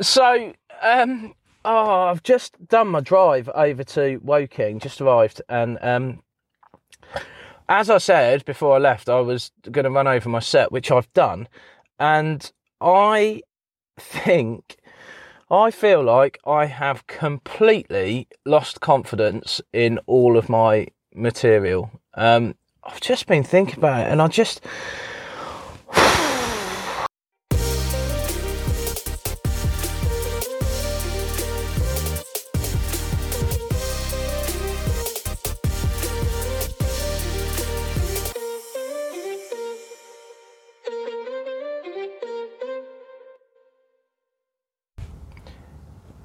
So, um, oh, I've just done my drive over to Woking, just arrived, and um, as I said before I left, I was going to run over my set, which I've done, and I think. I feel like I have completely lost confidence in all of my material. Um, I've just been thinking about it, and I just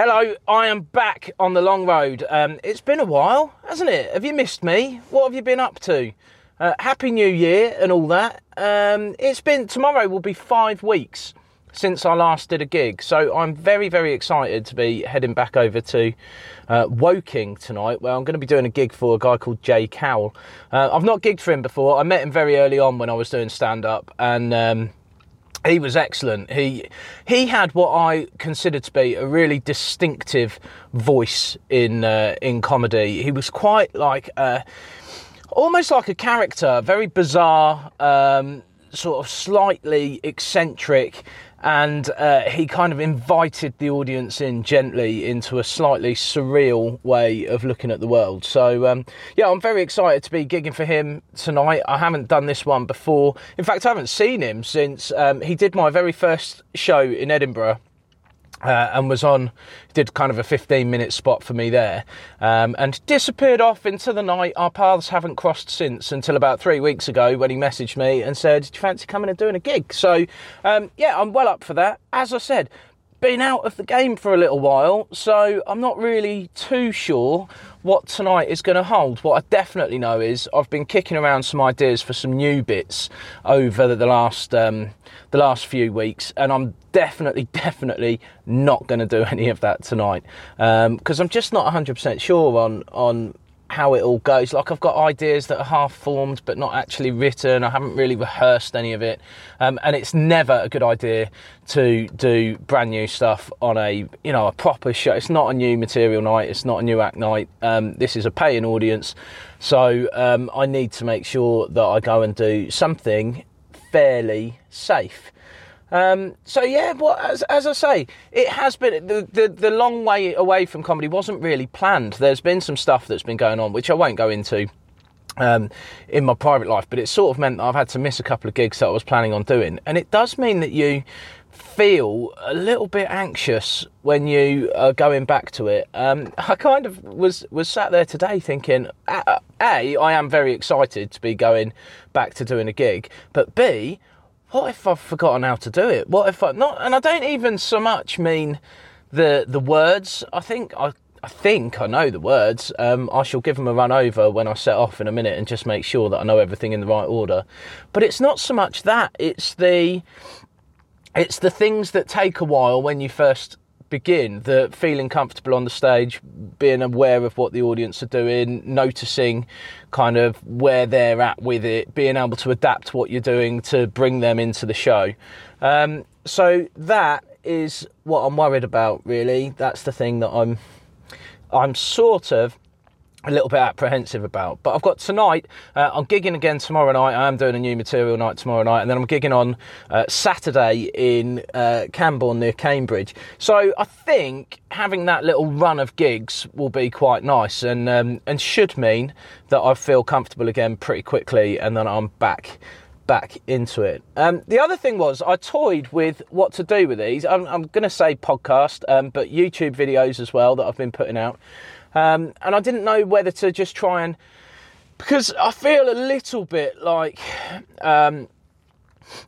Hello, I am back on the long road. Um, it's been a while, hasn't it? Have you missed me? What have you been up to? Uh, Happy New Year and all that. Um, it's been tomorrow will be five weeks since I last did a gig, so I'm very very excited to be heading back over to uh, Woking tonight, where I'm going to be doing a gig for a guy called Jay Cowell. Uh, I've not gigged for him before. I met him very early on when I was doing stand up, and um, he was excellent. He he had what I consider to be a really distinctive voice in uh, in comedy. He was quite like uh, almost like a character, very bizarre, um, sort of slightly eccentric, and uh, he kind of invited the audience in gently into a slightly surreal way of looking at the world. So, um, yeah, I'm very excited to be gigging for him tonight. I haven't done this one before. In fact, I haven't seen him since um, he did my very first show in Edinburgh uh, and was on, did kind of a 15 minute spot for me there, um, and disappeared off into the night. Our paths haven't crossed since until about three weeks ago when he messaged me and said, Do you fancy coming and doing a gig? So, um, yeah, I'm well up for that. As I said, been out of the game for a little while, so I'm not really too sure what tonight is going to hold. What I definitely know is I've been kicking around some ideas for some new bits over the last um, the last few weeks, and I'm definitely, definitely not going to do any of that tonight because um, I'm just not 100% sure on on how it all goes. Like I've got ideas that are half formed but not actually written. I haven't really rehearsed any of it, um, and it's never a good idea to do brand new stuff on a you know a proper show. It's not a new material night. It's not a new act night. Um, this is a paying audience, so um, I need to make sure that I go and do something fairly safe. Um, so yeah, well, as, as I say, it has been the, the the long way away from comedy wasn't really planned. There's been some stuff that's been going on, which I won't go into um, in my private life, but it sort of meant that I've had to miss a couple of gigs that I was planning on doing, and it does mean that you feel a little bit anxious when you are going back to it. Um, I kind of was was sat there today thinking, a, a, I am very excited to be going back to doing a gig, but b, what if I've forgotten how to do it? What if I not? And I don't even so much mean the the words. I think I. I think I know the words. Um, I shall give them a run over when I set off in a minute and just make sure that I know everything in the right order. But it's not so much that; it's the it's the things that take a while when you first begin the feeling comfortable on the stage being aware of what the audience are doing noticing kind of where they're at with it being able to adapt what you're doing to bring them into the show. Um, so that is what i'm worried about really. That's the thing that i'm i'm sort of a little bit apprehensive about. But I've got tonight, uh, I'm gigging again tomorrow night. I am doing a new material night tomorrow night, and then I'm gigging on uh, Saturday in uh, Cambourne near Cambridge. So I think having that little run of gigs will be quite nice and, um, and should mean that I feel comfortable again pretty quickly and then I'm back back into it. Um, the other thing was I toyed with what to do with these. I'm, I'm going to say podcast, um, but YouTube videos as well that I've been putting out. Um, and I didn't know whether to just try and because I feel a little bit like um,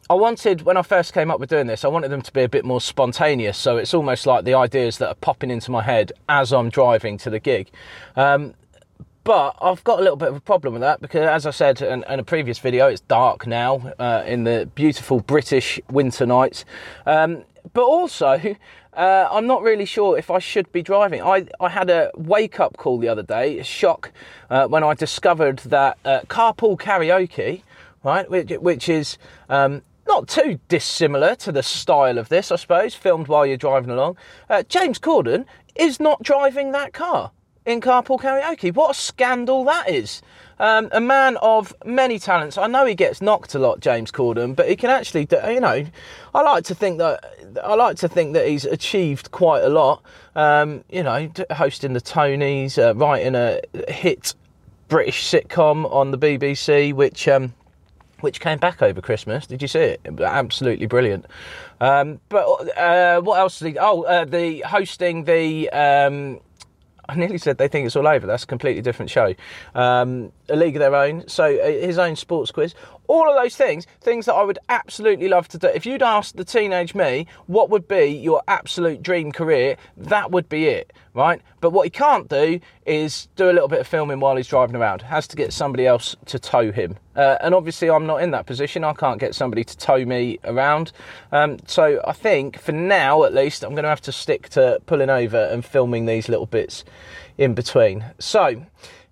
I wanted when I first came up with doing this, I wanted them to be a bit more spontaneous. So it's almost like the ideas that are popping into my head as I'm driving to the gig. Um, but I've got a little bit of a problem with that because, as I said in, in a previous video, it's dark now uh, in the beautiful British winter nights. Um, but also, uh, I'm not really sure if I should be driving. I, I had a wake up call the other day, a shock, uh, when I discovered that uh, carpool karaoke, right, which, which is um, not too dissimilar to the style of this, I suppose, filmed while you're driving along. Uh, James Corden is not driving that car in Carpool Karaoke. What a scandal that is. Um, a man of many talents. I know he gets knocked a lot, James Corden, but he can actually, do, you know, I like to think that I like to think that he's achieved quite a lot. Um, you know, hosting the Tonys, uh, writing a hit British sitcom on the BBC, which um, which came back over Christmas. Did you see it? absolutely brilliant. Um, but uh, what else? Did he, oh, uh, the hosting the. I nearly said they think it's all over. That's a completely different show. Um, a league of their own. So uh, his own sports quiz. All of those things, things that I would absolutely love to do. If you'd asked the teenage me what would be your absolute dream career, that would be it, right? But what he can't do is do a little bit of filming while he's driving around. Has to get somebody else to tow him. Uh, and obviously, I'm not in that position. I can't get somebody to tow me around. Um, so I think for now, at least, I'm going to have to stick to pulling over and filming these little bits in between. So,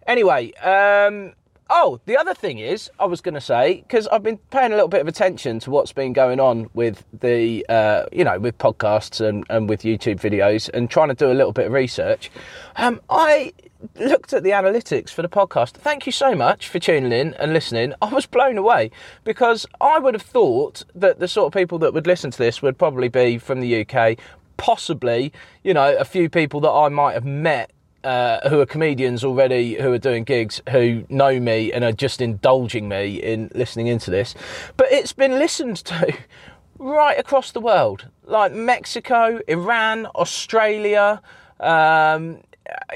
anyway, um, Oh, the other thing is, I was going to say because I've been paying a little bit of attention to what's been going on with the, uh, you know, with podcasts and, and with YouTube videos, and trying to do a little bit of research. Um, I looked at the analytics for the podcast. Thank you so much for tuning in and listening. I was blown away because I would have thought that the sort of people that would listen to this would probably be from the UK, possibly, you know, a few people that I might have met uh, who are comedians already who are doing gigs who know me and are just indulging me in listening into this. But it's been listened to right across the world, like Mexico, Iran, Australia, um,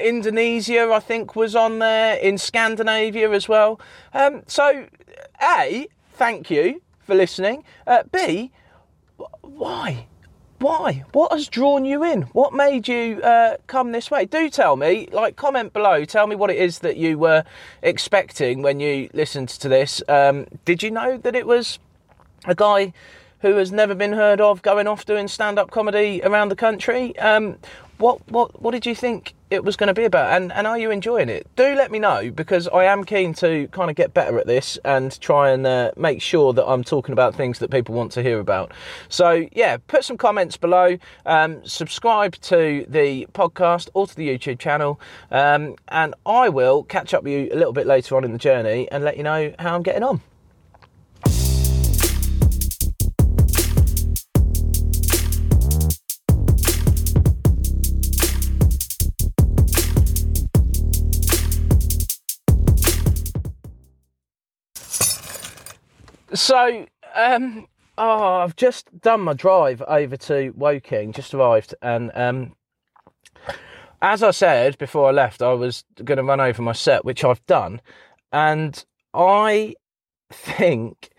Indonesia, I think was on there, in Scandinavia as well. Um, so, A, thank you for listening. Uh, B, why? Why? What has drawn you in? What made you uh, come this way? Do tell me. Like, comment below. Tell me what it is that you were expecting when you listened to this. Um, did you know that it was a guy who has never been heard of going off doing stand-up comedy around the country? Um, what what what did you think it was going to be about? And and are you enjoying it? Do let me know because i am keen to kind of get better at this and try and uh, make sure that i'm talking about things that people want to hear about. So yeah put some comments below. Um, subscribe to the podcast or to the youtube channel. Um, and i will catch up with you a little bit later on in the journey and let you know how i'm getting on So, um, oh, I've just done my drive over to Woking, just arrived, and um, as I said before I left, I was going to run over my set, which I've done, and I think.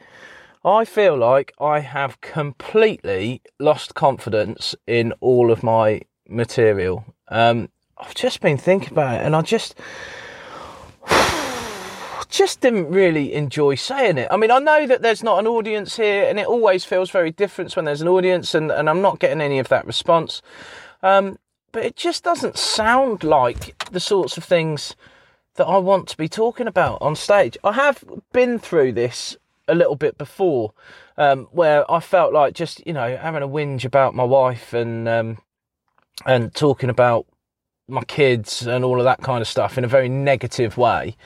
I feel like I have completely lost confidence in all of my material. Um, I've just been thinking about it, and I just, just didn't really enjoy saying it. I mean, I know that there's not an audience here, and it always feels very different when there's an audience, and, and I'm not getting any of that response. Um, but it just doesn't sound like the sorts of things that I want to be talking about on stage. I have been through this a little bit before, um, where I felt like just you know having a whinge about my wife and um, and talking about my kids and all of that kind of stuff in a very negative way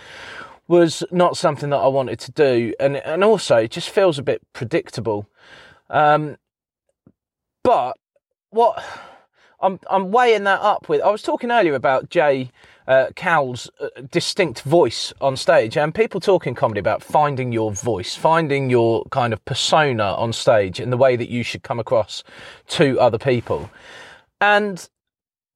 was not something that I wanted to do, and and also it just feels a bit predictable. Um, but what I'm I'm weighing that up with. I was talking earlier about Jay uh, Cowles' uh, distinct voice on stage, and people talking comedy about finding your voice, finding your kind of persona on stage, and the way that you should come across to other people, and.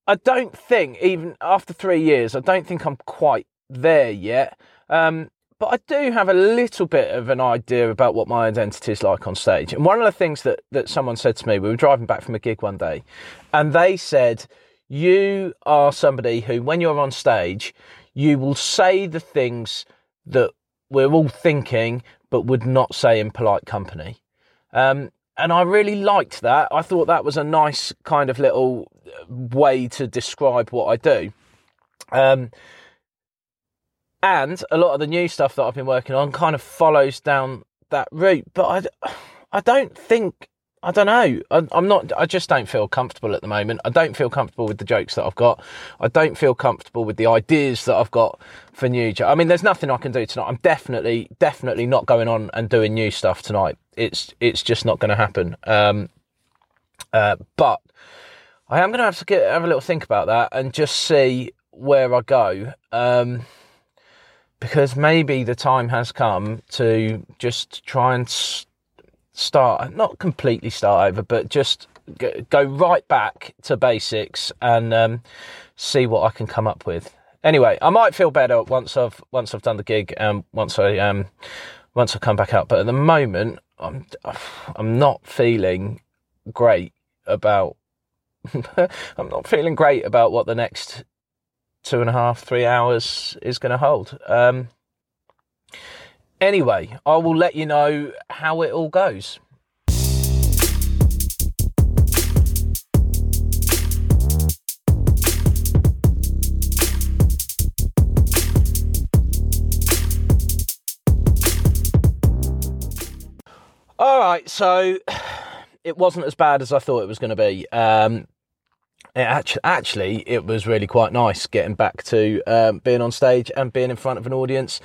I don't think, even after three years, I don't think I'm quite there yet. Um, but I do have a little bit of an idea about what my identity is like on stage. And one of the things that, that someone said to me, we were driving back from a gig one day, and they said, You are somebody who, when you're on stage, you will say the things that we're all thinking, but would not say in polite company. Um, and I really liked that. I thought that was a nice kind of little way to describe what I do. Um, and a lot of the new stuff that I've been working on kind of follows down that route. But I, I don't think I don't know. I, I'm not. I just don't feel comfortable at the moment. I don't feel comfortable with the jokes that I've got. I don't feel comfortable with the ideas that I've got for new. I mean, there's nothing I can do tonight. I'm definitely, definitely not going on and doing new stuff tonight. It's, it's just not going to happen. Um, uh, but I am going to have to get have a little think about that and just see where I go. Um, because maybe the time has come to just try and start, not completely start over, but just go right back to basics and um, see what I can come up with. Anyway, I might feel better once I've once I've done the gig and once I um once I come back out. But at the moment, I'm I'm not feeling great about. I'm not feeling great about what the next two and a half, three hours is going to hold. Um, Anyway, I will let you know how it all goes. All right, so it wasn't as bad as I thought it was going to be. Um, it actually, it was really quite nice getting back to um, being on stage and being in front of an audience.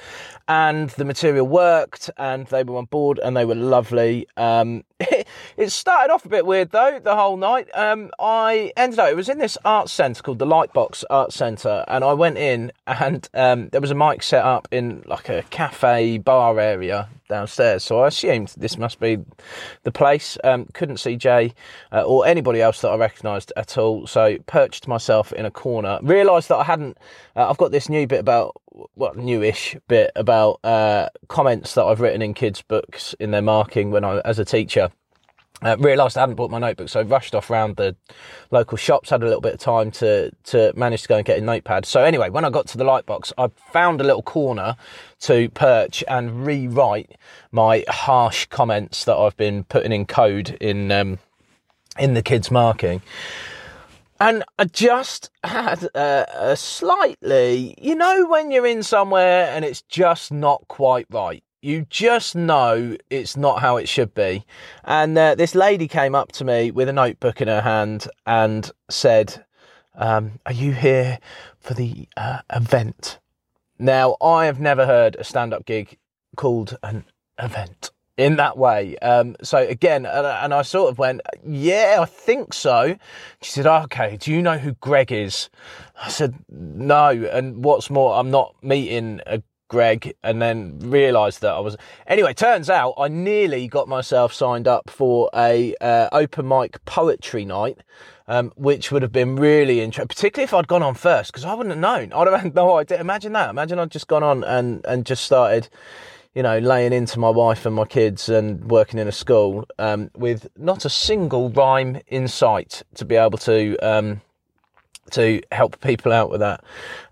And the material worked, and they were on board, and they were lovely. Um, it, started off a bit weird though, the whole night. Um, I ended up, it was in this art centre called the Lightbox Art Centre, and I went in, and um, there was a mic set up in like a cafe bar area downstairs. So I assumed this must be the place. Um, couldn't see Jay uh, or anybody else that I recognised at all. So perched myself in a corner. Realised that I hadn't. Uh, I've got this new bit about what newish bit about uh, comments that I've written in kids' books in their marking when I as a teacher. Uh, realised I hadn't brought my notebook, so I rushed off around the local shops. Had a little bit of time to to manage to go and get a notepad. So anyway, when I got to the Lightbox, I found a little corner to perch and rewrite my harsh comments that I've been putting in code in um, in the kids' marking. And I just had a, a slightly, you know, when you're in somewhere and it's just not quite right you just know it's not how it should be. And uh, this lady came up to me with a notebook in her hand and said, um, Are you here for the uh, event? Now, I have never heard a stand up gig called an event in that way. Um, so again, and I sort of went, yeah, I think so. She said, okay, do you know who Greg is? I said, no. And what's more, I'm not meeting a Greg, and then realised that I was. Anyway, turns out I nearly got myself signed up for a uh, open mic poetry night, um, which would have been really interesting, particularly if I'd gone on first, because I wouldn't have known. I'd have had no idea. Imagine that. Imagine I'd just gone on and and just started. You know, laying into my wife and my kids and working in a school um, with not a single rhyme in sight to be able to um, to help people out with that.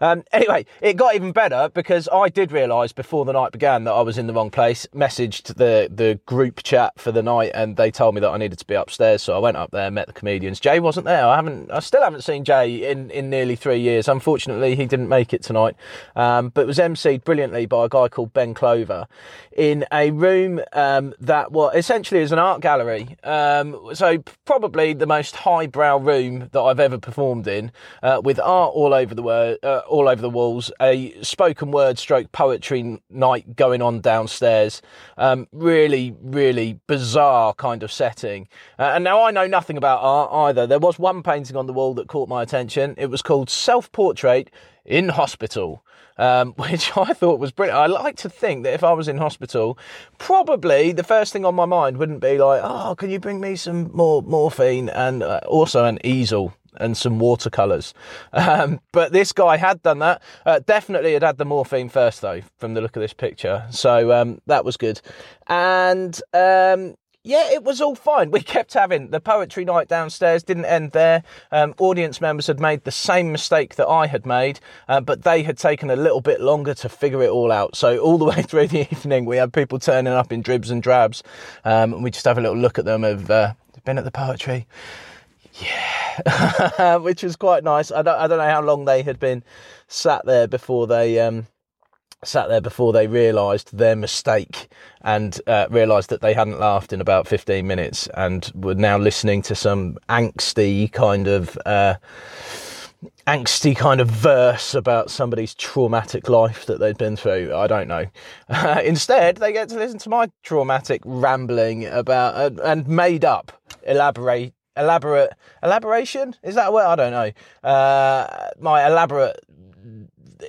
Um, anyway, it got even better because I did realise before the night began that I was in the wrong place. Messaged the the group chat for the night, and they told me that I needed to be upstairs. So I went up there, met the comedians. Jay wasn't there. I haven't. I still haven't seen Jay in in nearly three years. Unfortunately, he didn't make it tonight. Um, but was emceed brilliantly by a guy called Ben Clover in a room um, that well essentially is an art gallery. Um, so probably the most highbrow room that I've ever performed in uh, with art all over the uh, all over the walls, a spoken word stroke poetry night going on downstairs. Um, really, really bizarre kind of setting. Uh, and now I know nothing about art either. There was one painting on the wall that caught my attention. It was called Self Portrait in Hospital. Um, which I thought was brilliant. I like to think that if I was in hospital, probably the first thing on my mind wouldn't be like, "Oh, can you bring me some more morphine and uh, also an easel?" And some watercolors. Um, but this guy had done that. Uh, definitely had had the morphine first, though, from the look of this picture. So um, that was good. And um, yeah, it was all fine. We kept having the poetry night downstairs, didn't end there. Um, audience members had made the same mistake that I had made, uh, but they had taken a little bit longer to figure it all out. So, all the way through the evening, we had people turning up in dribs and drabs, um, and we just have a little look at them of uh, been at the poetry. Yeah, which was quite nice. I don't, I don't know how long they had been sat there before they um, sat there before they realised their mistake and uh, realised that they hadn't laughed in about 15 minutes and were now listening to some angsty kind of uh, angsty kind of verse about somebody's traumatic life that they'd been through. I don't know. Uh, instead, they get to listen to my traumatic rambling about uh, and made up, elaborate. Elaborate elaboration is that a word? I don't know. Uh, my elaborate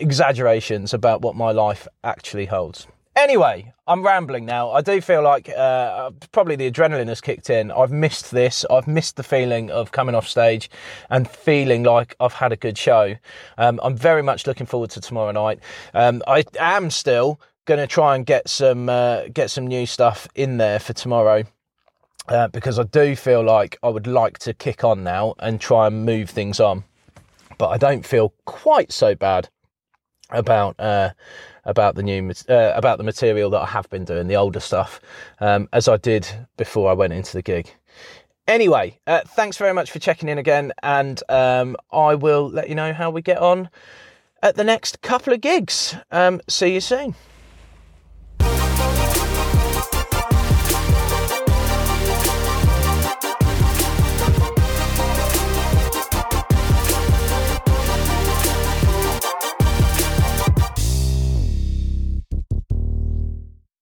exaggerations about what my life actually holds. Anyway, I'm rambling now. I do feel like uh, probably the adrenaline has kicked in. I've missed this. I've missed the feeling of coming off stage and feeling like I've had a good show. Um, I'm very much looking forward to tomorrow night. Um, I am still going to try and get some uh, get some new stuff in there for tomorrow. Uh, because I do feel like I would like to kick on now and try and move things on, but I don't feel quite so bad about uh, about the new uh, about the material that I have been doing, the older stuff, um, as I did before I went into the gig. Anyway, uh, thanks very much for checking in again, and um, I will let you know how we get on at the next couple of gigs. Um, see you soon.